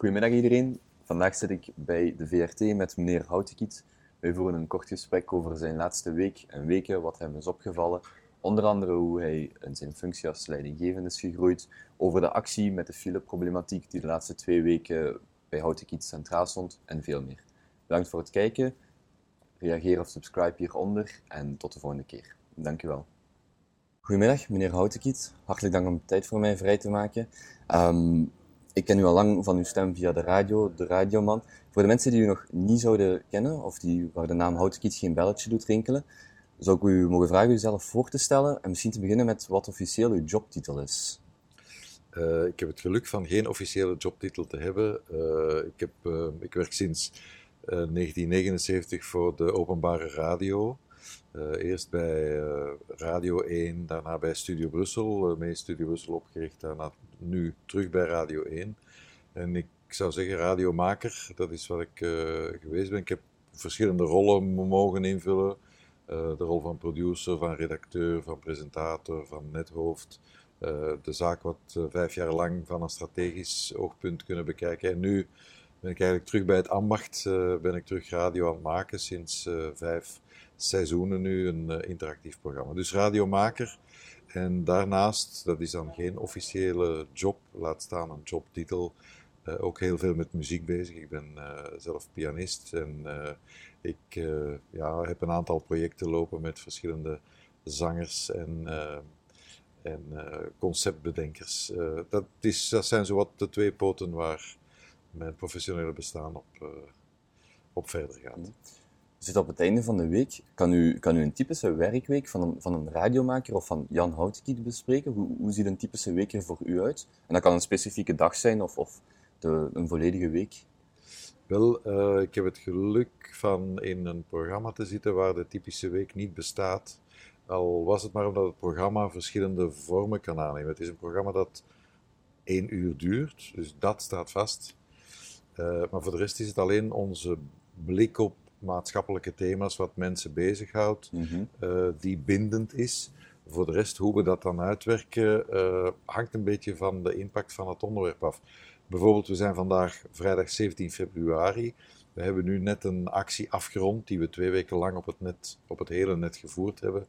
Goedemiddag iedereen. Vandaag zit ik bij de VRT met meneer Houtekiet. Wij voeren een kort gesprek over zijn laatste week en weken, wat hem is opgevallen. Onder andere hoe hij in zijn functie als leidinggevende is gegroeid, over de actie met de fileproblematiek die de laatste twee weken bij Houtekiet centraal stond en veel meer. Bedankt voor het kijken. Reageer of subscribe hieronder en tot de volgende keer. Dank u wel. Goedemiddag, meneer Houtekiet. Hartelijk dank om tijd voor mij vrij te maken. Ehm, ik ken u al lang van uw stem via de radio, de radioman. Voor de mensen die u nog niet zouden kennen, of die, waar de naam Houtekiet geen belletje doet rinkelen, zou ik u mogen vragen uzelf voor te stellen en misschien te beginnen met wat officieel uw jobtitel is. Uh, ik heb het geluk van geen officiële jobtitel te hebben. Uh, ik, heb, uh, ik werk sinds 1979 voor de openbare radio. Eerst bij Radio 1, daarna bij Studio Brussel, mee Studio Brussel opgericht, daarna nu terug bij Radio 1. En ik zou zeggen radiomaker, dat is wat ik geweest ben. Ik heb verschillende rollen mogen invullen. de rol van producer, van redacteur, van presentator, van nethoofd. Uh, de zaak wat uh, vijf jaar lang van een strategisch oogpunt kunnen bekijken. En nu ben ik eigenlijk terug bij het ambacht, uh, ben ik terug radio aan het maken sinds vijf seizoenen nu, een interactief programma. Dus radiomaker. En daarnaast, dat is dan geen officiële job, laat staan een jobtitel, ook heel veel met muziek bezig. Ik ben zelf pianist en ik ja, heb een aantal projecten lopen met verschillende zangers en en conceptbedenkers. Dat, is, dat zijn zowat de twee poten waar mijn professionele bestaan op, op verder gaat. Zitten op het einde van de week. Kan u, kan u een typische werkweek van een, van een radiomaker of van Jan Houtkiet bespreken? Hoe, hoe ziet een typische week er voor u uit? En dat kan een specifieke dag zijn of, of de, een volledige week. Wel, ik heb het geluk van in een programma te zitten waar de typische week niet bestaat. Al was het maar omdat het programma verschillende vormen kan aannemen. Het is een programma dat één uur duurt, dus dat staat vast. Uh, maar voor de rest is het alleen onze blik op maatschappelijke thema's, wat mensen bezighoudt, mm -hmm. uh, die bindend is. Voor de rest, hoe we dat dan uitwerken, uh, hangt een beetje van de impact van het onderwerp af. Bijvoorbeeld, we zijn vandaag vrijdag 17 februari. We hebben nu net een actie afgerond die we twee weken lang op het, net, op het hele net gevoerd hebben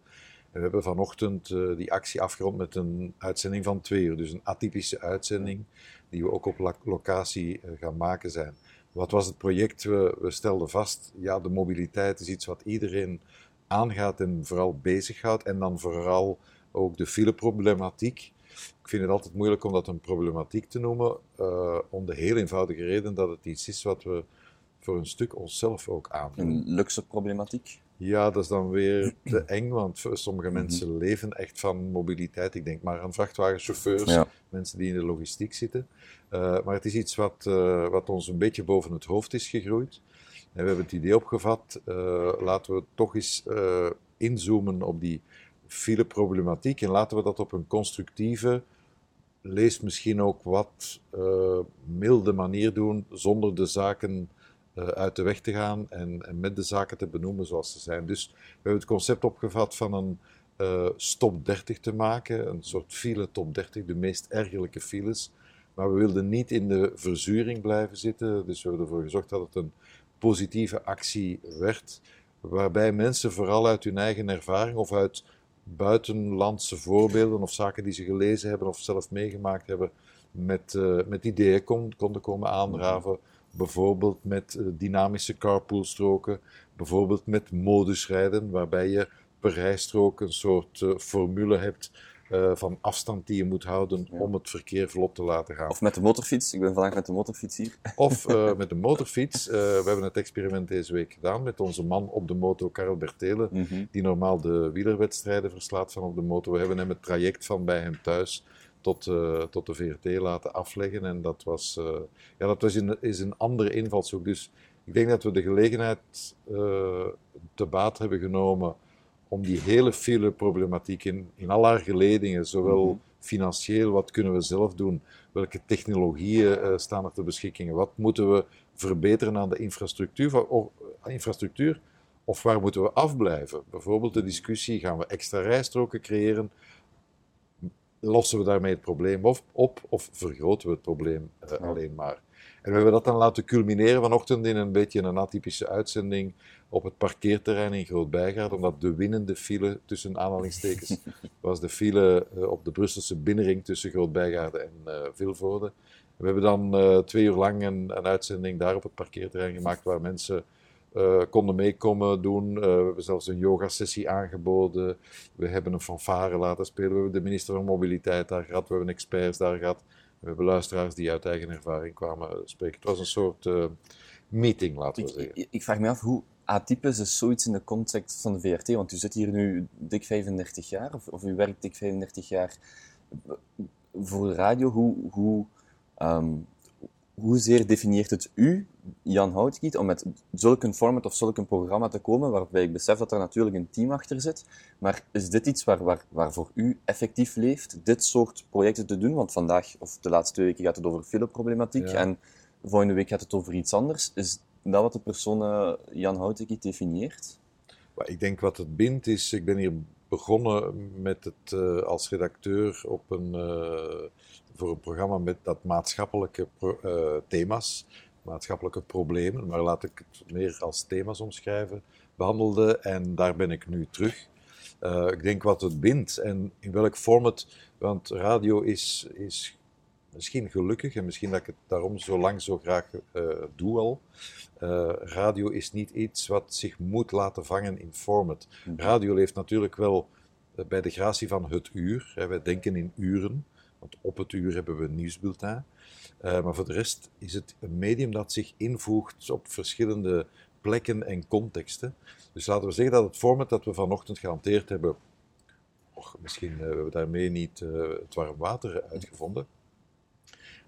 we hebben vanochtend uh, die actie afgerond met een uitzending van twee uur. Dus een atypische uitzending die we ook op locatie uh, gaan maken zijn. Wat was het project? We, we, stelden vast, ja, de mobiliteit is iets wat iedereen aangaat en vooral bezighoudt. En dan vooral ook de fileproblematiek. Ik vind het altijd moeilijk om dat een problematiek te noemen, uh, om de heel eenvoudige reden dat het iets is wat we voor een stuk onszelf ook aandoen. Een luxe problematiek? Ja, dat is dan weer te eng, want sommige mhm. mensen leven echt van mobiliteit. Ik denk maar aan vrachtwagenchauffeurs, mensen die in de logistiek zitten. Uh, maar het is iets wat, uh, wat ons een beetje boven het hoofd is gegroeid. En we hebben het idee opgevat, uh, laten we toch eens inzoomen op die fileproblematiek en laten we dat op een constructieve, lees misschien ook wat milde manier doen, zonder de zaken uit de weg te gaan en, en, met de zaken te benoemen zoals ze zijn. Dus we hebben het concept opgevat van een uh, stop 30 te maken, een soort file top 30, de meest ergerlijke files. Maar we wilden niet in de verzuring blijven zitten, dus we hebben ervoor gezorgd dat het een positieve actie werd, waarbij mensen vooral uit hun eigen ervaring of uit buitenlandse voorbeelden of zaken die ze gelezen hebben of zelf meegemaakt hebben, met, uh, met ideeën kon, konden komen aandraven bijvoorbeeld met eh, dynamische carpoolstroken, bijvoorbeeld met modusrijden, waarbij je per rijstrook een soort uh, formule hebt uh, van afstand die je moet houden ja. om het verkeer vlot te laten gaan. Of met de motorfiets. Ik ben vandaag met de motorfiets hier. Of uh, met de motorfiets. We hebben het experiment deze week gedaan met onze man op de moto, Karel Bertelen, mm -hmm. die normaal de wielerwedstrijden verslaat van op de moto. We hebben hem het traject van bij hem thuis tot, uh, tot de VRT laten afleggen. En dat, was, uh, ja, dat was een, is een andere invalshoek. Dus ik denk dat we de gelegenheid uh, te baat hebben genomen om die hele fileproblematiek in, in al haar geledingen, zowel mm -hmm. financieel, wat kunnen we zelf doen, welke technologieën staan er ter beschikking, wat moeten we verbeteren aan de infrastructuur, of, infrastructuur of waar moeten we afblijven? Bijvoorbeeld de discussie, gaan we extra rijstroken creëren? Lossen we daarmee het probleem op, op of vergroten we het probleem uh, alleen maar? En we hebben dat dan laten culmineren vanochtend in een beetje een atypische uitzending op het parkeerterrein in Groot-Bijgaard, omdat de winnende file, tussen aanhalingstekens, was de file uh, op de Brusselse binnenring tussen Groot-Bijgaard en uh, Vilvoorde. We hebben dan twee uur lang een, een, uitzending daar op het parkeerterrein gemaakt waar mensen konden meekomen doen. we hebben zelfs een yogasessie aangeboden. We hebben een fanfare laten spelen. We hebben de minister van Mobiliteit daar gehad. We hebben experts daar gehad. We hebben luisteraars die uit eigen ervaring kwamen spreken. Het was een soort meeting, laten we ik, zeggen. Ik, ik vraag me af, hoe, atypisch is zoiets in de context van de VRT? Want u zit hier nu dik 35 jaar, of, of u werkt dik 35 jaar voor de radio. Hoe, hoe, um, hoezeer definieert het u, Jan Houtkiet, om met zulk een format of zulk een programma te komen, waarbij ik besef dat er natuurlijk een team achter zit. Maar is dit iets waar, waar, waar voor u effectief leeft, dit soort projecten te doen? Want vandaag, of de laatste twee weken, gaat het over fileproblematiek. Ja. En volgende week gaat het over iets anders. Is dat wat de persoon uh, Jan Houteki definieert? Ik denk wat het bindt is, ik ben hier begonnen met het uh, als redacteur op een, uh, voor een programma met dat maatschappelijke thema's, maatschappelijke problemen, maar laat ik het meer als thema's omschrijven, behandelde en daar ben ik nu terug. ik denk wat het bindt en in welk format, want radio is, is misschien gelukkig en misschien dat ik het daarom zo lang zo graag uh, doe al. Uh, radio is niet iets wat zich moet laten vangen in format. Mhm. Radio leeft natuurlijk wel bij de gratie van het uur. Hè. Wij denken in uren, want op het uur hebben we een nieuwsbulletin. maar voor de rest is het een medium dat zich invoegt op verschillende plekken en contexten. Dus laten we zeggen dat het format dat we vanochtend gehanteerd hebben, och, misschien hebben we daarmee niet het warm water uitgevonden.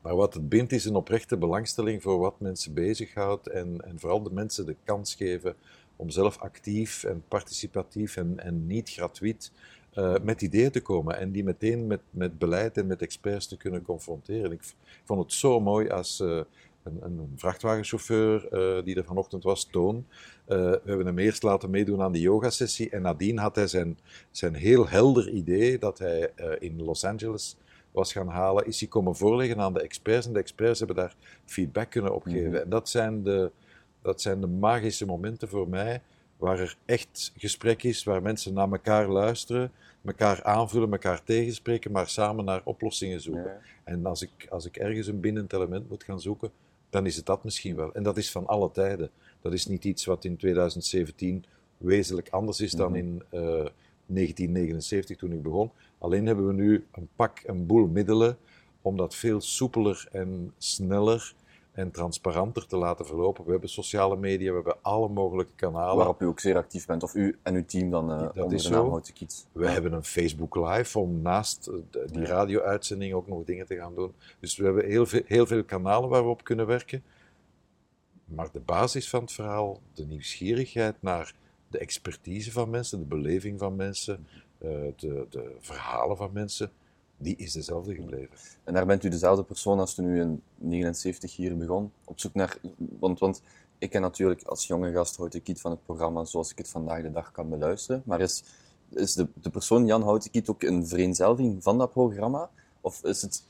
Maar wat het bindt is een oprechte belangstelling voor wat mensen bezighoudt en, en vooral de mensen de kans geven om zelf actief en participatief en, en niet gratuit uh, met ideeën te komen en die meteen met, met beleid en met experts te kunnen confronteren. Ik vond het zo mooi als uh, een, een, vrachtwagenchauffeur uh, die er vanochtend was, Toon. we hebben hem eerst laten meedoen aan die yogasessie en nadien had hij zijn, zijn heel helder idee dat hij in Los Angeles was gaan halen, is hij komen voorleggen aan de experts. En de experts hebben daar feedback kunnen opgeven. Mm En dat zijn, de, dat zijn de magische momenten voor mij, waar er echt gesprek is, waar mensen naar elkaar luisteren, elkaar aanvullen, elkaar tegenspreken, maar samen naar oplossingen zoeken. En als ik, als ik ergens een bindend element moet gaan zoeken, dan is het dat misschien wel. En dat is van alle tijden. Dat is niet iets wat in 2017 wezenlijk anders is dan mhm. in uh, eh, 1979 toen ik begon. Alleen hebben we nu een pak, een boel middelen om dat veel soepeler en sneller en transparanter te laten verlopen. We hebben sociale media, we hebben alle mogelijke kanalen. Waarop u ook zeer actief bent, of u en uw team dan uh, dat onder is de naam Kiets. We hebben een Facebook Live om naast eh, die radio-uitzending ook nog dingen te gaan doen. Dus we hebben heel veel, heel veel kanalen waar we op kunnen werken. Maar de basis van het verhaal, de nieuwsgierigheid naar de expertise van mensen, de beleving van mensen, eh, de, de verhalen van mensen, die is dezelfde gebleven. En daar bent u dezelfde persoon als toen u in 79 hier begon, op zoek naar... Want, want ik ken natuurlijk als jonge gast Houtekiet van het programma zoals ik het vandaag de dag kan beluisteren, maar is, is de, de persoon Jan Houtekiet ook een vereenzelving van dat programma? Of is het,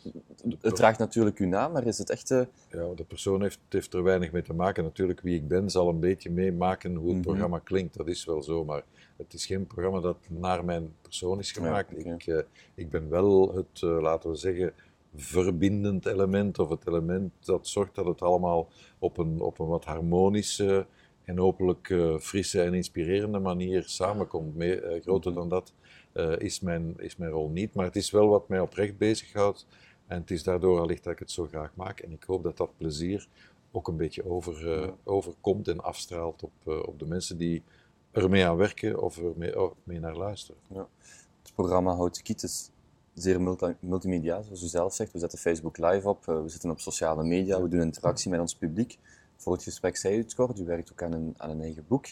het draagt natuurlijk uw naam, maar is het echt... Ja, de persoon heeft, heeft er weinig mee te maken. Natuurlijk, wie ik ben zal een beetje meemaken hoe het mhm. programma klinkt. Dat is wel zo, maar het is geen programma dat naar mijn persoon is gemaakt. ik, uh, ik ben wel het, uh, laten we zeggen, verbindend element of het element dat zorgt dat het allemaal op een, op een wat harmonische en hopelijk uh, frisse en inspirerende manier samenkomt. Meer, groter mhm. dan dat uh, is, mijn, is mijn rol niet. Maar het is wel wat mij oprecht bezighoudt. En het is daardoor allicht dat ik het zo graag maak. En ik hoop dat dat plezier ook een beetje over, uh, overkomt en afstraalt op, uh, op de mensen die ermee aan werken of er mee, oh, mee naar luisteren. Ja. Het programma Hout Kiet is zeer multi multimedia, zoals u zelf zegt. We zetten Facebook live op, we zitten op sociale media, we doen interactie met ons publiek. Voor het gesprek zei u het kort, u werkt ook aan een, aan een eigen boek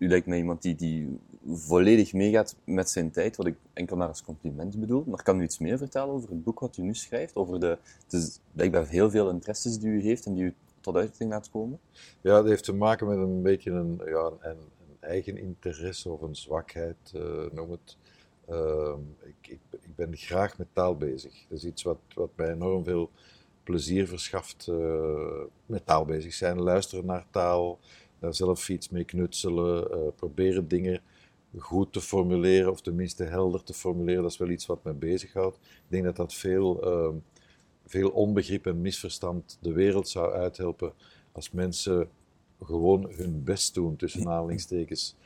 u lijkt mij iemand die, die volledig meegaat met zijn tijd, wat ik enkel maar als compliment bedoel. Maar kan u iets meer vertellen over het boek wat u nu schrijft? Over de, is blijkbaar heel veel interesses die u heeft en die u tot uiting laat komen? Ja, dat heeft te maken met een beetje een, ja, een, eigen interesse of een zwakheid, uh, noem het. Uh, ik, ik, ben graag met taal bezig. Dat is iets wat, wat mij enorm veel plezier verschaft uh, met taal bezig zijn. Luisteren naar taal, daar zelf iets mee knutselen, uh, proberen dingen goed te formuleren, of tenminste helder te formuleren. Dat is wel iets wat me bezighoudt. Ik denk dat dat veel, uh, veel onbegrip en misverstand de wereld zou uithelpen als mensen gewoon hun best doen, tussen aanhalingstekens,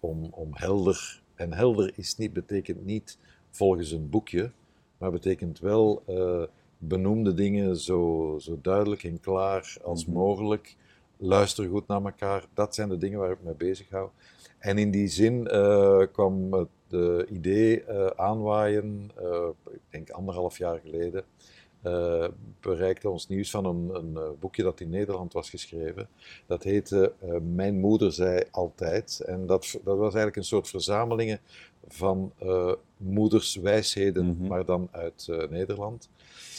om, om helder. En helder is niet, betekent niet volgens een boekje, maar betekent wel uh, benoemde dingen zo, zo duidelijk en klaar als mhm. mogelijk. Luister goed naar elkaar. Dat zijn de dingen waar ik mee bezig hou. En in die zin uh, kwam het idee uh, aanwaaien, ik denk anderhalf jaar geleden, uh, bereikte ons nieuws van een, een, boekje dat in Nederland was geschreven. Dat heette Mijn moeder zei altijd. En dat, dat was eigenlijk een soort verzamelingen van uh, moederswijsheden, mm maar dan uit Nederland.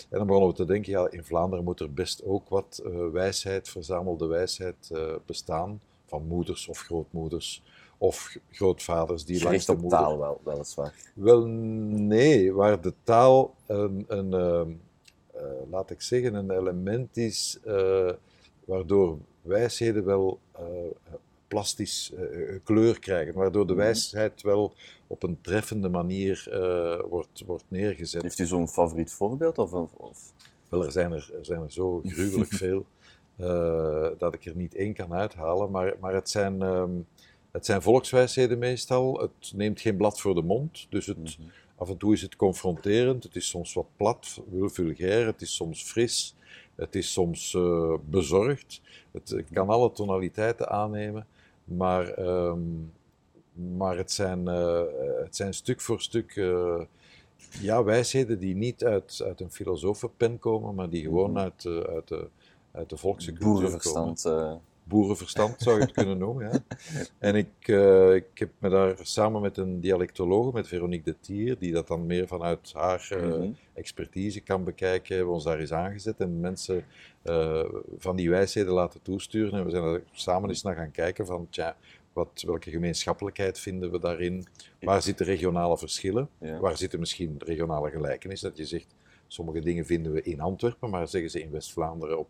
En dan begonnen we te denken, ja, in Vlaanderen moet er best ook wat wijsheid, verzamelde wijsheid bestaan, van moeders of grootmoeders of grootvaders die langs de moeder... taal wel, weliswaar. Wel, nee, waar de taal een, een ehm, laat ik zeggen, een element is waardoor wijsheden wel plastisch uh, kleur krijgen, waardoor de mhm. wijsheid wel op een treffende manier wordt, wordt neergezet. Heeft u zo'n favoriet voorbeeld? Of, of? Wel, er zijn er, er zijn er zo gruwelijk veel uh, dat ik er niet één kan uithalen, maar, maar het, zijn, um, het zijn volkswijsheden meestal. Het neemt geen blad voor de mond, dus het, mm -hmm. Af en toe is het confronterend, het is soms wat plat, vulgair, het is soms fris, het is soms uh, bezorgd. Het kan alle tonaliteiten aannemen. Maar, um, maar het, zijn, uh, het zijn stuk voor stuk uh, ja, wijsheden die niet uit, uit een filosofenpen komen, maar die gewoon mm uit, uit, de, uit de volkse cultuur Boerenverstand. komen boerenverstand zou je het kunnen noemen. Ja. En ik, uh, ik heb me daar samen met een dialectologe, met Veronique de Tier, die dat dan meer vanuit haar uh, expertise kan bekijken, hebben we ons daar eens aangezet en mensen uh, van die wijsheden laten toesturen. En we zijn er samen eens naar gaan kijken van, tja, wat, welke gemeenschappelijkheid vinden we daarin? Waar zitten regionale verschillen? Ja. Waar zitten misschien regionale gelijkenissen? Dat je zegt, sommige dingen vinden we in Antwerpen, maar zeggen ze in West-Vlaanderen op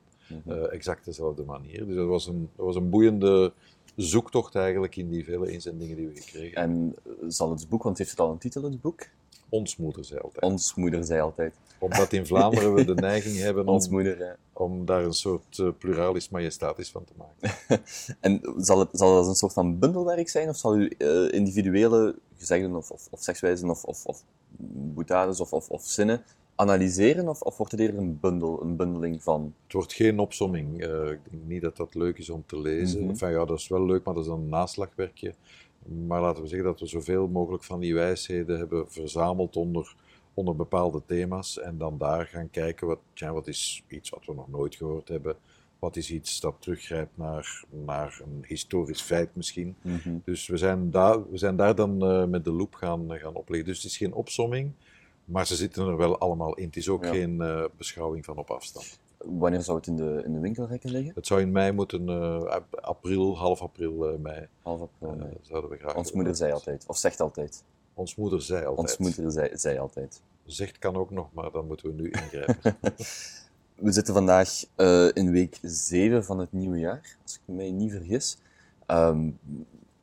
uh, exact dezelfde manier. Dus dat was, een, dat was een boeiende zoektocht eigenlijk in die vele inzendingen die we gekregen En eh, zal het boek, want heeft het al een titel, het boek? Ons moeder zei altijd. Ons moeder zei altijd. Omdat in Vlaanderen we de neiging hebben om, moeder, om daar een soort uh, pluralis majestatis van te maken. en zal het, zal het een soort van bundelwerk zijn, of zal u uh, individuele gezegden of, of, of sekswijzen of, of, of boetades of, of, of zinnen analyseren of, of wordt het eerder een bundel, een bundeling van? Het wordt geen opsomming. Uh, ik denk niet dat dat leuk is om te lezen. Mm enfin, ja, dat is wel leuk, maar dat is een naslagwerkje. Maar laten we zeggen dat we zoveel mogelijk van die wijsheden hebben verzameld onder, onder bepaalde thema's. En dan daar gaan kijken, wat, ja, wat is iets wat we nog nooit gehoord hebben. Wat is iets dat teruggrijpt naar, naar een historisch feit misschien. Mm -hmm. Dus we zijn, daar, we zijn daar dan uh, met de loop gaan, gaan opleggen. Dus het is geen opsomming. Maar ze zitten er wel allemaal in. Het is ook geen uh, beschouwing van op afstand. Wanneer zou het in de, in de winkelrekken liggen? Het zou in mei moeten, uh, april, half april, uh, mei. Half april, mei. zouden we graag Ons moeder zei altijd, of zegt altijd. Ons moeder zei altijd. Ons moeder zei, zei altijd. Zegt kan ook nog, maar dan moeten we nu ingrijpen. we zitten vandaag in week 7 van het nieuwe jaar, als ik mij niet vergis. Um,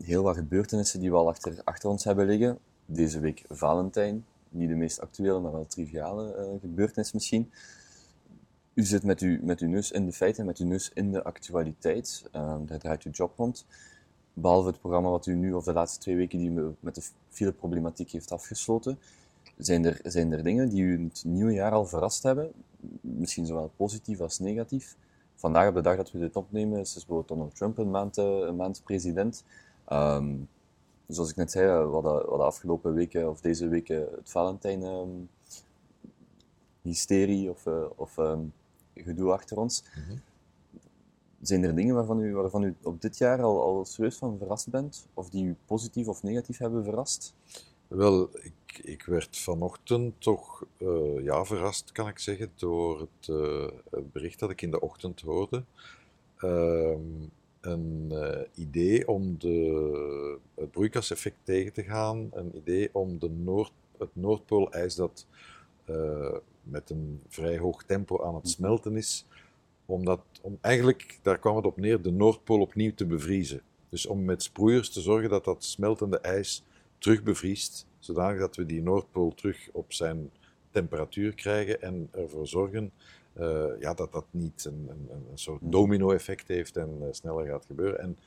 heel wat gebeurtenissen die we al achter, achter ons hebben liggen. Deze week Valentijn, niet de meest actuele, maar wel triviale uh, gebeurtenis misschien. U zit met, u, met uw neus in de feiten, met uw neus in de actualiteit. Uh, daar draait uw job rond. Behalve het programma wat u nu, of de laatste twee weken, die met de fileproblematiek heeft afgesloten. Zijn er, zijn er dingen die u in het nieuwe jaar al verrast hebben? Misschien zowel positief als negatief. Vandaag op de dag dat we dit opnemen is dus bijvoorbeeld Donald Trump een maand, eh, een maand president. Um, zoals ik net zei, eh, we hadden, we afgelopen weken of deze weken het Valentijn-hysterie ehm, of, uh, of um, gedoe achter ons. Mm -hmm. Zijn er dingen waarvan u, waarvan u op dit jaar al, al serieus van verrast bent? Of die u positief of negatief hebben verrast? Wel, ik, ik werd vanochtend toch uh, ja, verrast, kan ik zeggen, door het, uh, het, bericht dat ik in de ochtend hoorde. Uh, een uh, idee om de, het broeikaseffect tegen te gaan, een idee om de Noord, het Noordpoolijs dat met een vrij hoog tempo aan het smelten is. Omdat, om, eigenlijk, daar kwam het op neer, de Noordpool opnieuw te bevriezen. Dus om met sproeiers te zorgen dat dat smeltende ijs terug bevriest, zodanig dat we die Noordpool terug op zijn temperatuur krijgen en ervoor zorgen uh, ja, dat dat niet een, een, een soort domino-effect heeft en uh, sneller gaat gebeuren. En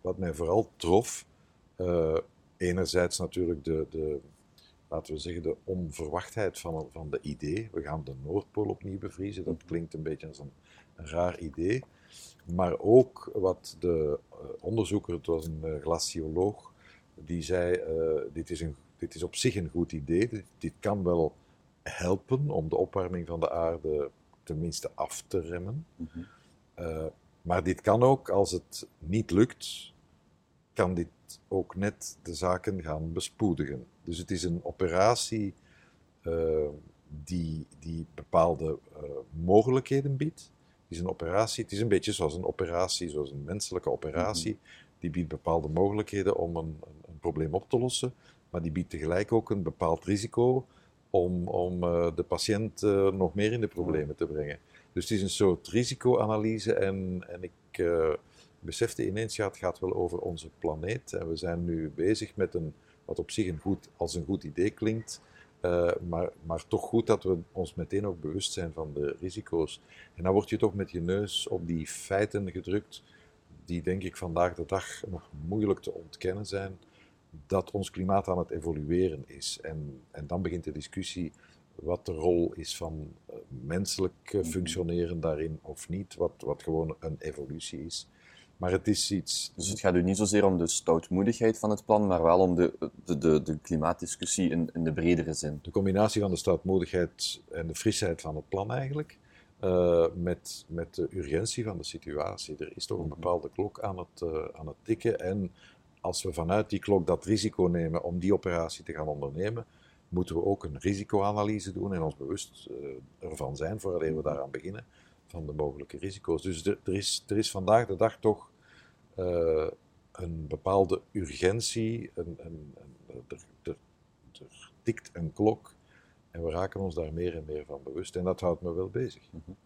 wat mij vooral trof, uh, enerzijds natuurlijk de, de, laten we zeggen, de onverwachtheid van, van de idee. We gaan de Noordpool opnieuw bevriezen. Dat mm. klinkt een beetje als een, een raar idee. Maar ook wat de onderzoeker, het was een glacioloog, die zei: dit, is een, dit is op zich een goed idee. Dit, dit kan wel helpen om de opwarming van de aarde tenminste af te remmen. Mhm. Eh, maar dit kan ook, als het niet lukt, kan dit ook net de zaken gaan bespoedigen. Dus het is een operatie uh, die, die bepaalde uh, mogelijkheden biedt. Het is een operatie, het is een beetje zoals een operatie, zoals een menselijke operatie. Mhm. Die biedt bepaalde mogelijkheden om een, een, een, probleem op te lossen, maar die biedt tegelijk ook een bepaald risico om, om uh, de patiënt uh, nog meer in de problemen te brengen. Dus het is een soort risicoanalyse en, en ik uh, besefte ineens, ja, het gaat wel over onze planeet. En we zijn nu bezig met een, wat op zich een goed, als een goed idee klinkt, maar, maar toch goed dat we ons meteen ook bewust zijn van de risico's. En dan word je toch met je neus op die feiten gedrukt, die denk ik vandaag de dag nog moeilijk te ontkennen zijn dat ons klimaat aan het evolueren is. En, en dan begint de discussie wat de rol is van uh, menselijk uh, functioneren daarin of niet, wat, wat gewoon een evolutie is. Maar het is iets. Dus het gaat u niet zozeer om de stoutmoedigheid van het plan, maar wel om de, de, de, de klimaatdiscussie in, in de bredere zin. De combinatie van de stoutmoedigheid en de frisheid van het plan eigenlijk. Uh, met, met de urgentie van de situatie. Er is toch een mhm. bepaalde klok aan het, uh, aan het tikken. En als we vanuit die klok dat risico nemen om die operatie te gaan ondernemen, moeten we ook een risicoanalyse doen en ons bewust uh, ervan zijn, voordat we daaraan beginnen, van de mogelijke risico's. Dus er, er, is, er is vandaag de dag toch uh, een bepaalde urgentie, een, een, er, er, tikt een klok en we raken ons daar meer en meer van bewust. En dat houdt me wel bezig. -hmm.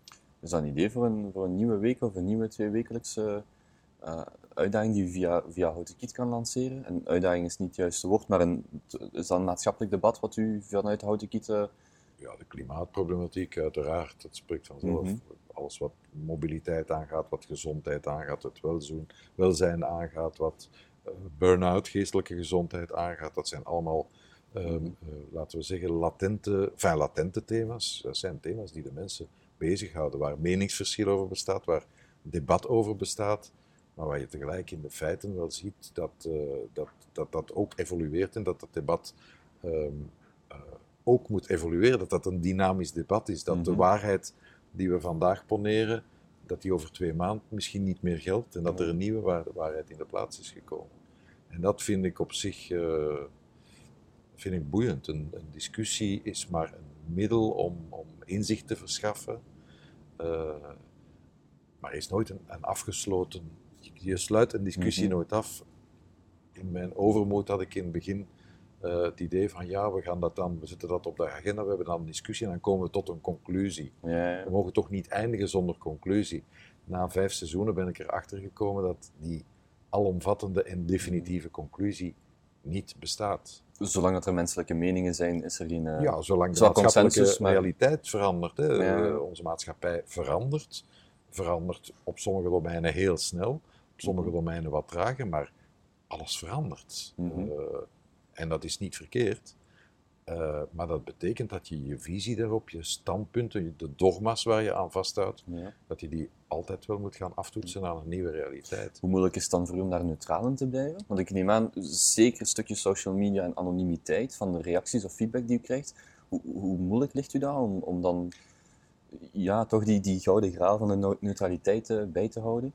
Is dat een idee voor een, voor een nieuwe week of een nieuwe tweewekelijkse uh, uitdaging die je via, via Houten Kiet kan lanceren. En uitdaging is niet het juiste woord, maar een, is dat een maatschappelijk debat wat u vanuit Houten Kiet... Uh... Ja, de klimaatproblematiek uiteraard, dat spreekt vanzelf. Mm Alles wat mobiliteit aangaat, wat gezondheid aangaat, het welzijn, welzijn aangaat, wat uh, burn-out, geestelijke gezondheid aangaat, dat zijn allemaal... Um, uh, laten we zeggen, latente, enfin, latente thema's. Dat zijn thema's die de mensen bezighouden, waar meningsverschil over bestaat, waar debat over bestaat. Maar waar je tegelijk in de feiten wel ziet dat uh, dat, dat, dat ook evolueert en dat het debat um, uh, ook moet evolueren. Dat dat een dynamisch debat is. Dat mm -hmm. de mhm. waarheid die we vandaag poneren, dat die over twee maanden misschien niet meer geldt. En dat er een nieuwe waarheid in de plaats is gekomen. En dat vind ik op zich uh, vind ik boeiend. Een, een, discussie is maar een middel om, om inzicht te verschaffen. maar is nooit een, een afgesloten je sluit een discussie mhm. nooit af. In mijn overmoed had ik in het begin uh, het idee van ja, we gaan dat dan, we zetten dat op de agenda, we hebben dan een discussie en dan komen we tot een conclusie. Ja, ja. We mogen toch niet eindigen zonder conclusie. Na vijf seizoenen ben ik erachter gekomen dat die alomvattende en definitieve mhm. conclusie niet bestaat. Zolang dat er menselijke meningen zijn, is er geen. Uh, ja, zolang de maatschappelijke maar... realiteit verandert. Hè. Ja. Uh, onze maatschappij verandert. Verandert op sommige domeinen heel snel sommige mhm. domeinen wat trager, maar alles verandert. Mm en dat is niet verkeerd. Uh, maar dat betekent dat je je visie daarop, je standpunten, de dogma's waar je aan vasthoudt, ja. dat je die altijd wel moet gaan aftoetsen aan een nieuwe realiteit. Hoe moeilijk is het dan voor u om daar neutraal in te blijven? Want ik neem aan, zeker een stukje social media en anonimiteit van de reacties of feedback die u krijgt. Hoe, hoe moeilijk ligt u dat om, om dan ja, toch die, die gouden graal van de neutraliteit bij te houden?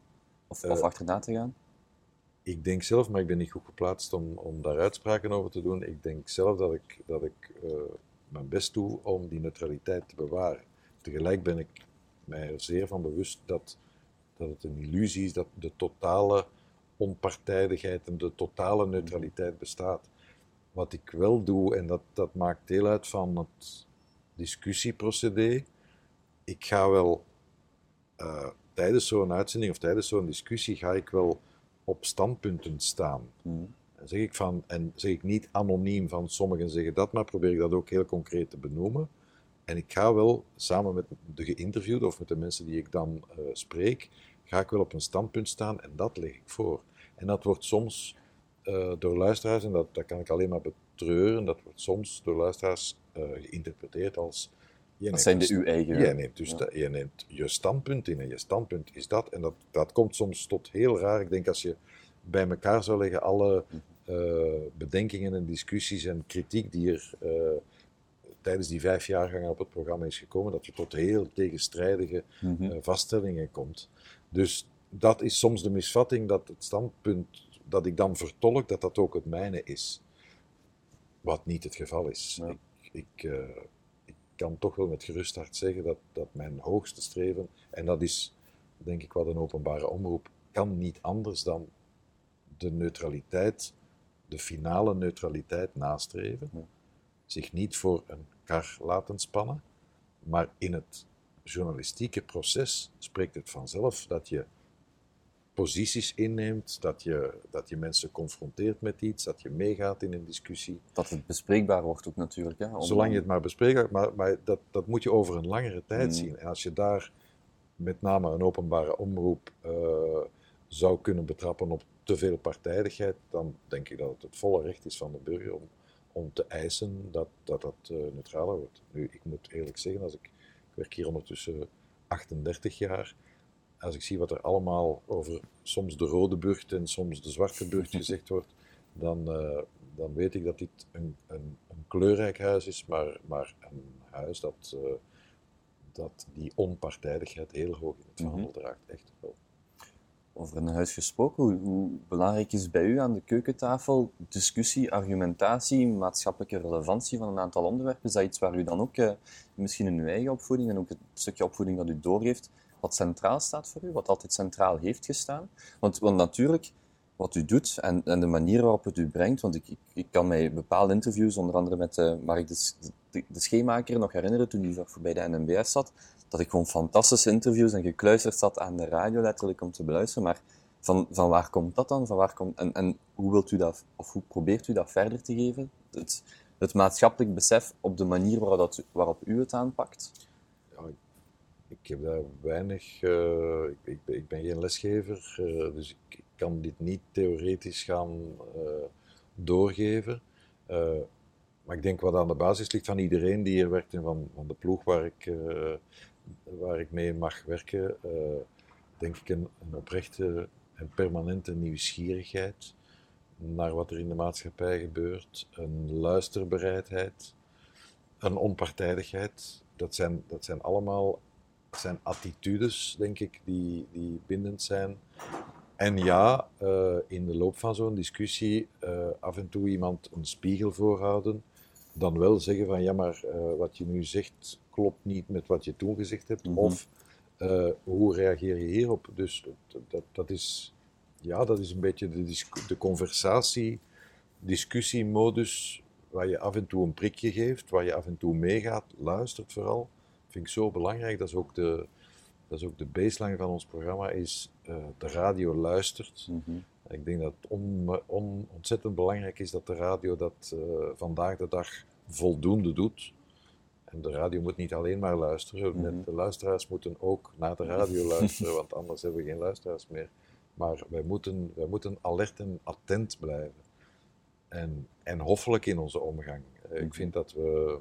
Of, uh, of achterna te gaan? Ik denk zelf, maar ik ben niet goed geplaatst om, om daar uitspraken over te doen. Ik denk zelf dat ik, dat ik uh, mijn best doe om die neutraliteit te bewaren. Tegelijk ben ik mij er zeer van bewust dat, dat het een illusie is dat de totale onpartijdigheid en de totale neutraliteit bestaat. Wat ik wel doe, en dat, dat maakt deel uit van het discussieprocedé. Ik ga wel uh, tijdens zo'n uitzending of tijdens zo'n discussie ga ik wel op standpunten staan. Mm. En zeg ik van, en zeg ik niet anoniem van sommigen zeggen dat, maar probeer ik dat ook heel concreet te benoemen. En ik ga wel samen met de geïnterviewde of met de mensen die ik dan uh, spreek, ga ik wel op een standpunt staan en dat leg ik voor. En dat wordt soms uh, door luisteraars, en dat, dat kan ik alleen maar betreuren, dat wordt soms door luisteraars uh, geïnterpreteerd als dat zijn de uw eigen. Jij neemt dus ja. je neemt je standpunt in en je standpunt is dat. En dat, dat komt soms tot heel raar. Ik denk als je bij elkaar zou leggen alle uh, bedenkingen en discussies en kritiek die er uh, tijdens die vijf jaargangen op het programma is gekomen, dat je tot heel tegenstrijdige mm -hmm. uh, vaststellingen komt. Dus dat is soms de misvatting dat het standpunt dat ik dan vertolk, dat dat ook het mijne is. Wat niet het geval is. Ja. Ik, ik kan toch wel met gerust hart zeggen dat, dat mijn hoogste streven, en dat is denk ik wat een openbare omroep, kan niet anders dan de neutraliteit, de finale neutraliteit nastreven. Ja. Zich niet voor een kar laten spannen, maar in het journalistieke proces spreekt het vanzelf dat je posities inneemt, dat je, dat je mensen confronteert met iets, dat je meegaat in een discussie. Dat het bespreekbaar wordt ook natuurlijk. Om... Zolang je het maar bespreekt, maar, maar dat, dat moet je over een langere tijd Mm. zien. En als je daar met name een openbare omroep uh, zou kunnen betrappen op te veel partijdigheid, dan denk ik dat het het volle recht is van de burger om, om te eisen dat dat, dat uh, neutraler wordt. Nu, ik moet eerlijk zeggen, als ik, ik werk hier ondertussen 38 jaar, als ik zie wat er allemaal over soms de rode burcht en soms de zwarte burcht gezegd wordt, dan, uh, dan weet ik dat dit een, een, een kleurrijk huis is, maar, maar een huis dat, uh, dat die onpartijdigheid heel hoog in het mm -hmm. draagt. Echt wel. Over een huis gesproken, hoe, hoe, belangrijk is bij u aan de keukentafel discussie, argumentatie, maatschappelijke relevantie van een aantal onderwerpen? Is dat iets waar u dan ook, uh, misschien in uw eigen opvoeding en ook het stukje opvoeding dat u doorgeeft, wat centraal staat voor u, wat altijd centraal heeft gestaan. Want, want natuurlijk, wat u doet en, en, de manier waarop het u brengt, want ik, ik, kan mij bepaalde interviews, onder andere met uh, Mark de, de, nog herinneren toen hij bij de NMBS zat, dat ik gewoon fantastische interviews en gekluisterd zat aan de radio letterlijk om te beluisteren. Maar van, van waar komt dat dan? Van waar komt, en, en hoe wilt u dat, of hoe probeert u dat verder te geven? Het, het maatschappelijk besef op de manier waarop, dat, waarop u het aanpakt? Ik heb daar weinig. Uh, ik, ik, ben, geen lesgever, uh, dus ik, kan dit niet theoretisch gaan uh, doorgeven. maar ik denk wat aan de basis ligt van iedereen die hier werkt en van, van de ploeg waar ik, waar ik mee mag werken, denk ik een, een oprechte en permanente nieuwsgierigheid naar wat er in de maatschappij gebeurt, een luisterbereidheid, een onpartijdigheid. Dat zijn, dat zijn allemaal zijn attitudes, denk ik, die, die bindend zijn. En ja, uh, in de loop van zo'n discussie uh, af en toe iemand een spiegel voorhouden, dan wel zeggen van ja, maar uh, wat je nu zegt klopt niet met wat je toen gezegd hebt, Mhm. mm -hmm. of hoe reageer je hierop? Dus dat, dat, is, ja, dat is een beetje de, de conversatie, discussiemodus, waar je af en toe een prikje geeft, waar je af en toe meegaat, luistert vooral vind ik zo belangrijk. Dat is ook de, dat is ook de baseline van ons programma, is uh, de radio luistert. Mm -hmm. Ik denk dat het on, on, ontzettend belangrijk is dat de radio dat uh, vandaag de dag voldoende doet. En de radio moet niet alleen maar luisteren. Mhm. Mm -hmm. De luisteraars moeten ook naar de radio luisteren, want anders hebben we geen luisteraars meer. Maar wij moeten, wij moeten alert en attent blijven. En, en hoffelijk in onze omgang. Mhm. ik vind dat we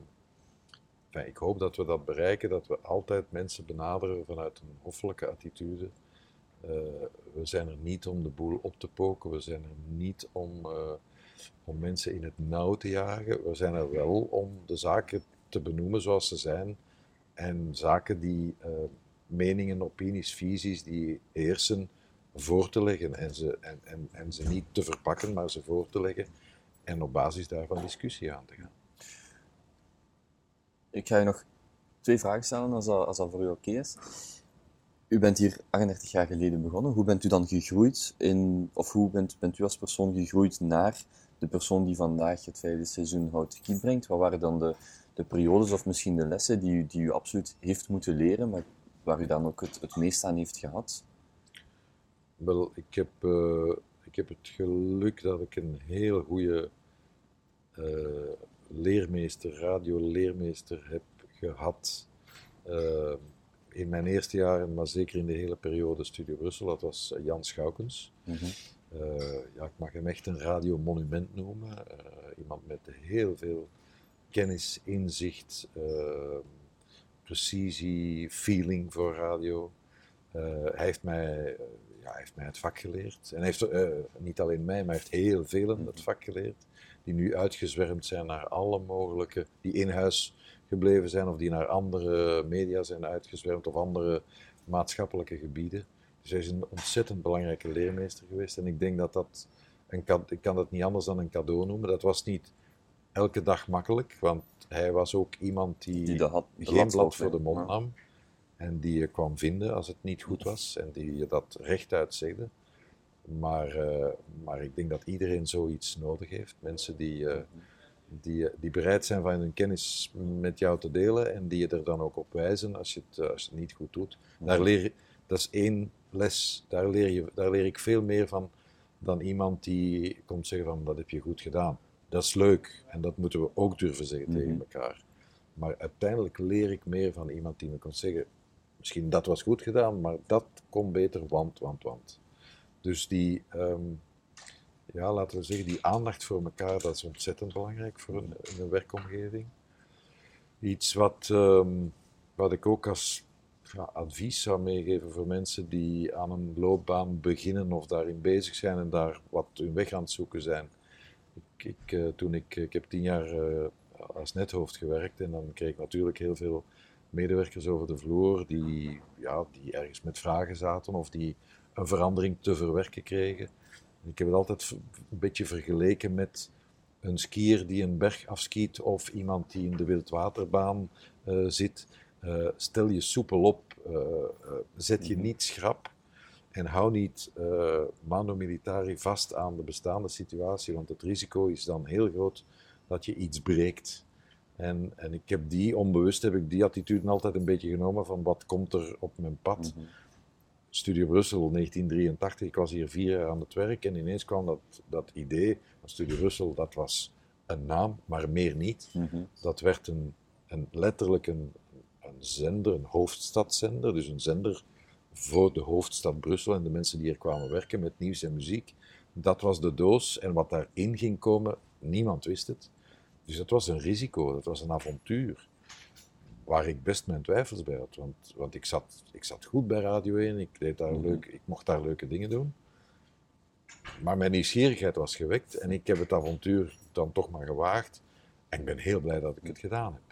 Ik hoop dat we dat bereiken, dat we altijd mensen benaderen vanuit een hoffelijke attitude. Uh, we zijn er niet om de boel op te poken, we zijn er niet om, uh, om mensen in het nauw te jagen. We zijn er wel om de zaken te benoemen zoals ze zijn. En zaken die uh, meningen, opinies, visies die heersen, voor te leggen. En ze, en, en, en ze niet te verpakken, maar ze voor te leggen. En op basis daarvan discussie aan te gaan. Ik ga je nog twee vragen stellen, als dat, als voor u oké is. U bent hier 38 jaar geleden begonnen. Hoe bent u dan gegroeid in, of hoe bent, bent u als persoon gegroeid naar de persoon die vandaag het vijfde seizoen Hout Kiet brengt? Wat waren dan de, de periodes of misschien de lessen die u, die u absoluut heeft moeten leren, maar waar u dan ook het, het meest aan heeft gehad? Wel, ik heb, uh, ik heb het geluk dat ik een heel goede uh, leermeester, radioleermeester heb gehad. Uh, in mijn eerste jaren, maar zeker in de hele periode Studio Brussel, dat was Jan Schoukens. Mm -hmm. ja, ik mag hem echt een radiomonument noemen. iemand met heel veel kennis, inzicht, precisie, feeling voor radio. hij heeft mij ja, hij heeft mij het vak geleerd. En heeft uh, niet alleen mij, maar heeft heel velen het vak geleerd. Die nu uitgezwermd zijn naar alle mogelijke, die in huis gebleven zijn of die naar andere media zijn uitgezwermd of andere maatschappelijke gebieden. Dus hij is een ontzettend belangrijke leermeester geweest. En ik denk dat dat, een, ik kan dat niet anders dan een cadeau noemen. Dat was niet elke dag makkelijk, want hij was ook iemand die, die had, geen blad voor de mond nam. En die je kwam vinden als het niet goed was en die je dat rechtuit zegde. Maar, uh, maar ik denk dat iedereen zoiets nodig heeft. Mensen die, uh, die, die bereid zijn van hun kennis met jou te delen en die je er dan ook op wijzen als je het, eh, als je het niet goed doet. Daar leer, dat is één les, daar leer, je, daar leer ik veel meer van dan iemand die komt zeggen van dat heb je goed gedaan. Dat is leuk en dat moeten we ook durven zeggen tegen mhm. elkaar. Maar uiteindelijk leer ik meer van iemand die me komt zeggen misschien dat was goed gedaan, maar dat kon beter, want, want, want. Dus die, um, ja, laten we zeggen, die aandacht voor elkaar, dat is ontzettend belangrijk voor een, een werkomgeving. Iets wat, um, wat ik ook als ja, advies zou meegeven voor mensen die aan een loopbaan beginnen of daarin bezig zijn en daar wat hun weg aan het zoeken zijn. Ik, ik uh, toen ik, ik heb tien jaar uh, als nethoofd gewerkt en dan kreeg ik natuurlijk heel veel medewerkers over de vloer die, ja, die ergens met vragen zaten of die een verandering te verwerken kregen. Ik heb het altijd een beetje vergeleken met een skier die een berg afskiet of iemand die in de wildwaterbaan uh, zit. Uh, stel je soepel op, uh, zet je mhm. niet schrap en hou niet mano militari vast aan de bestaande situatie, want het risico is dan heel groot dat je iets breekt. En, en ik heb die, onbewust heb ik die attitude altijd een beetje genomen van wat komt er op mijn pad. Mm Studio Brussel 1983, ik was hier vier jaar aan het werk en ineens kwam dat, dat idee van Studio Brussel, dat was een naam, maar meer niet. Mhm. Dat werd een, een letterlijk een, een zender, een hoofdstadzender, dus een zender voor de hoofdstad Brussel en de mensen die hier kwamen werken met nieuws en muziek. Dat was de doos en wat daarin ging komen, niemand wist het. Dus dat was een risico, dat was een avontuur. Waar ik best mijn twijfels bij had. Want, want ik, zat, ik zat goed bij Radio 1, ik, deed daar mhm. leuk, ik mocht daar leuke dingen doen. Maar mijn nieuwsgierigheid was gewekt en ik heb het avontuur dan toch maar gewaagd. En ik ben heel blij dat ik het gedaan heb.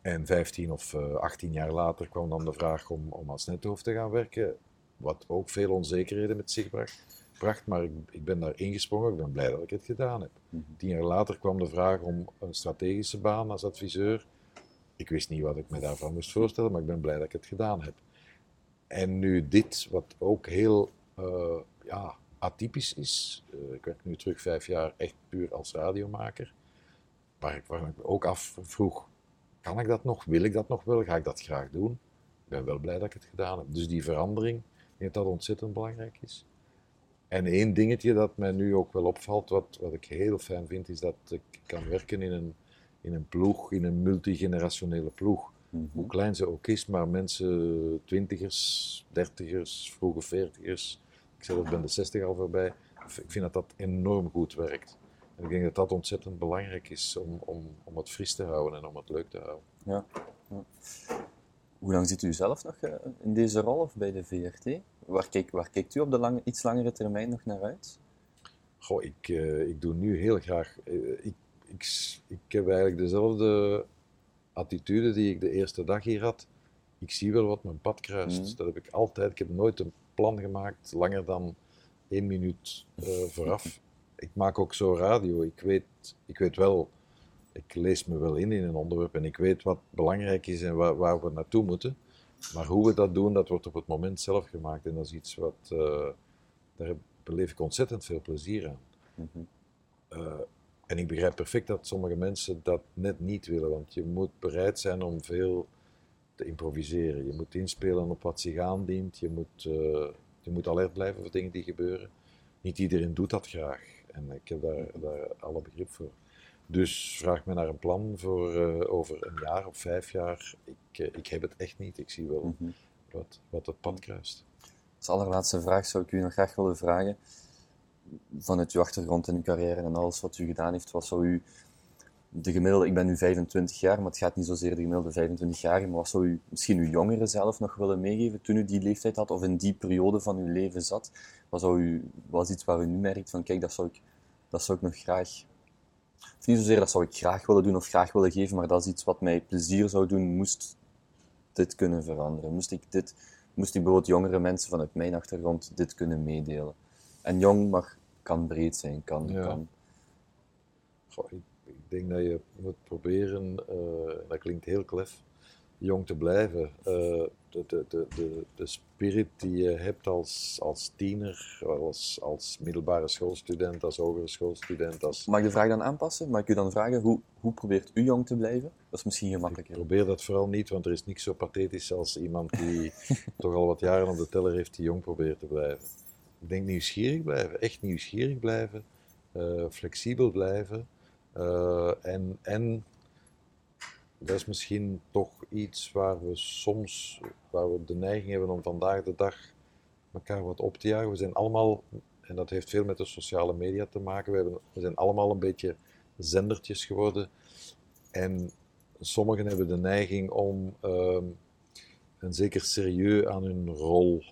En 15 of 18 eh, jaar later kwam dan de vraag om, om als nethoofd te gaan werken, wat ook veel onzekerheden met zich bracht bracht, maar ik, ik, ben daar ingesprongen. Ik ben blij dat ik het gedaan heb. Mhm. Tien jaar later kwam de vraag om een strategische baan als adviseur. Ik wist niet wat ik me daarvan moest voorstellen, maar ik ben blij dat ik het gedaan heb. En nu dit, wat ook heel uh, ja, atypisch is. Uh, ik werk nu terug vijf jaar echt puur als radiomaker. Waar ik, me ook afvroeg, kan ik dat nog? Wil ik dat nog wel? Ga ik dat graag doen? Ik ben wel blij dat ik het gedaan heb. Dus die verandering, ik denk dat dat ontzettend belangrijk is. En één dingetje dat mij nu ook wel opvalt, wat, wat ik heel fijn vind, is dat ik kan werken in een, in een ploeg, in een multigenerationele ploeg. Mhm. Hoe klein ze ook is, maar mensen, twintigers, dertigers, vroege veertigers, ik zelf ben de zestig al voorbij, ik vind dat dat enorm goed werkt. En ik denk dat dat ontzettend belangrijk is om, om, om het fris te houden en om het leuk te houden. Ja. ja. Hoe lang zit u zelf nog eh, in deze rol of bij de VRT? Waar, kijk, waar kijkt u op de lange, iets langere termijn nog naar uit? Goh, ik, uh, ik doe nu heel graag. Uh, ik, ik, ik heb eigenlijk dezelfde attitude die ik de eerste dag hier had. Ik zie wel wat mijn pad kruist. Mhm. Dat heb ik altijd. Ik heb nooit een plan gemaakt langer dan één minuut uh, vooraf. ik maak ook zo radio. Ik weet, ik weet wel, ik lees me wel in in een onderwerp en ik weet wat belangrijk is en waar, waar we naartoe moeten. Maar hoe we dat doen, dat wordt op het moment zelf gemaakt. En dat is iets wat, uh, daar beleef ik ontzettend veel plezier aan. Uh, en ik begrijp perfect dat sommige mensen dat net niet willen, want je moet bereid zijn om veel te improviseren. Je moet inspelen op wat zich aandient, je moet, uh, je moet alert blijven voor dingen die gebeuren. Niet iedereen doet dat graag en ik heb daar, daar alle begrip voor. Dus vraag me naar een plan voor uh, over een jaar of vijf jaar. Ik, uh, ik heb het echt niet. Ik zie wel mm -hmm. wat, wat het pad kruist. Als allerlaatste vraag zou ik u nog graag willen vragen. Vanuit uw achtergrond en uw carrière en alles wat u gedaan heeft, wat zou u de gemiddelde, ik ben nu 25 jaar, maar het gaat niet zozeer de gemiddelde 25 jaar, maar wat zou u misschien uw jongeren zelf nog willen meegeven toen u die leeftijd had of in die periode van uw leven zat? Wat zou u, was iets waar u nu merkt van, kijk, dat zou ik, dat zou ik nog graag niet zozeer dat zou ik graag willen doen of graag willen geven, maar dat is iets wat mij plezier zou doen, moest dit kunnen veranderen. Moest ik, dit, moest ik bijvoorbeeld jongere mensen vanuit mijn achtergrond dit kunnen meedelen. En jong mag, kan breed zijn, kan... Ja. kan Goh, ik, ik, denk dat je moet proberen, uh, dat klinkt heel klef, jong te blijven. Uh, de, de, de, de, de spirit die je hebt als, als tiener, als, als middelbare schoolstudent, als hogere schoolstudent. Als... Mag ik de vraag dan aanpassen? Mag ik u dan vragen, hoe, hoe probeert u jong te blijven? Dat is misschien gemakkelijker. Ik probeer dat vooral niet, want er is niks zo pathetisch als iemand die toch al wat jaren op de teller heeft die jong probeert te blijven. Ik denk nieuwsgierig blijven, echt nieuwsgierig blijven, uh, flexibel blijven uh, en, en dat is misschien toch iets waar we soms, waar we de neiging hebben om vandaag de dag elkaar wat op te jagen. We zijn allemaal, en dat heeft veel met de sociale media te maken, we, hebben, we zijn allemaal een beetje zendertjes geworden. En sommigen hebben de neiging om uh, een zeker serieus aan hun rol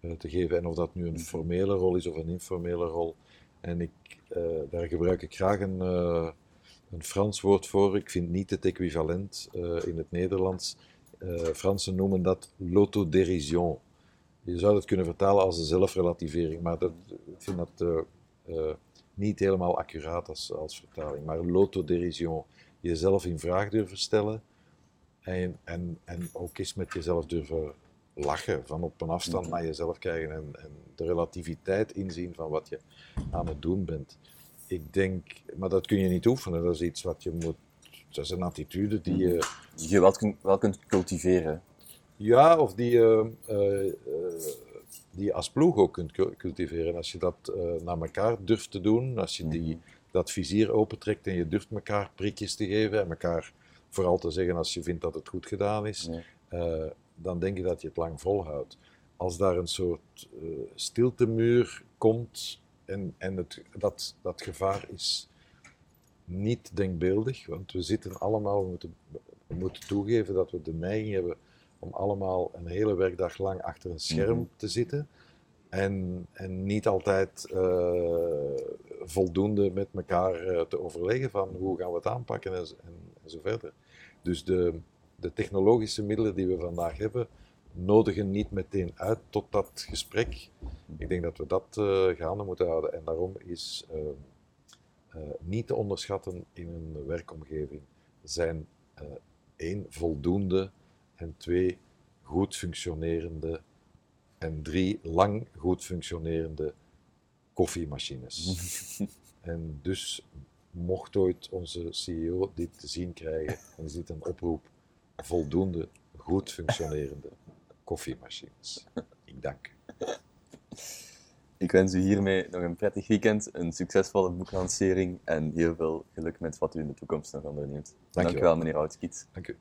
uh, te geven. En of dat nu een formele rol is of een informele rol. En ik, uh, daar gebruik ik graag een een Frans woord voor. Ik vind niet het equivalent uh, in het Nederlands. Uh, Fransen noemen dat l'autodérision. Je zou het kunnen vertalen als een zelfrelativering, maar dat, ik vind dat uh, niet helemaal accuraat als, als vertaling. Maar l'autodérision, jezelf in vraag durven stellen en, en, en ook eens met jezelf durven lachen, van op een afstand naar jezelf kijken en, en de relativiteit inzien van wat je aan het doen bent ik denk, maar dat kun je niet oefenen. Dat is iets wat je moet. Dat is een attitude die je. Die je wel, kun, wel kunt cultiveren. Ja, of die je, uh, uh, die je als ploeg ook kunt cultiveren. Als je dat uh, naar elkaar durft te doen, als je die, dat vizier opentrekt en je durft elkaar prikjes te geven en elkaar vooral te zeggen als je vindt dat het goed gedaan is, dan denk ik dat je het lang volhoudt. Als daar een soort stiltemuur komt en, en het, dat, dat gevaar is niet denkbeeldig, want we zitten allemaal, we moeten, we moeten toegeven dat we de neiging hebben om allemaal een hele werkdag lang achter een scherm mm -hmm. te zitten. En, en niet altijd uh, voldoende met elkaar uh, te overleggen van hoe gaan we het aanpakken en, en, en zo verder. Dus de, de technologische middelen die we vandaag hebben, nodigen niet meteen uit tot dat gesprek. Ik denk dat we dat uh, gaande moeten houden. En daarom is uh, uh, niet te onderschatten in een werkomgeving zijn één voldoende en twee goed functionerende en drie lang goed functionerende koffiemachines. en dus mocht ooit onze CEO dit te zien krijgen, dan is dit een oproep voldoende goed functionerende koffiemachines. Ik dank u. Ik wens u hiermee nog een prettig weekend, een succesvolle boeklancering en heel veel geluk met wat u in de toekomst nog onderneemt. Dank, Dank u wel, meneer Oudskiet. Dank u.